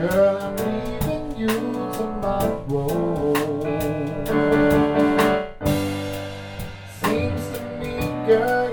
Girl, I'm leaving you tomorrow. Seems to me, girl.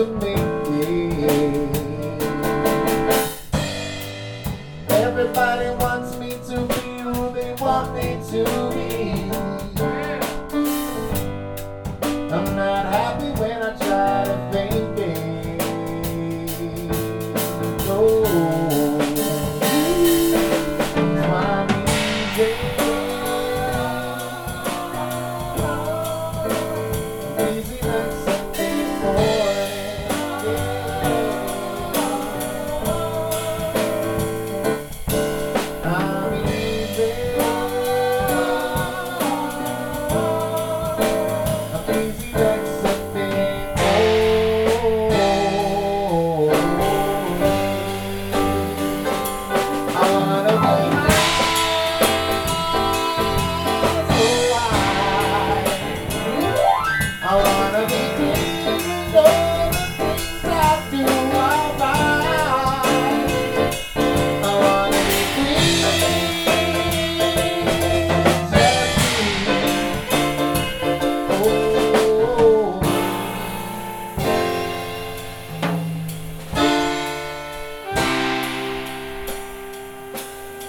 to me.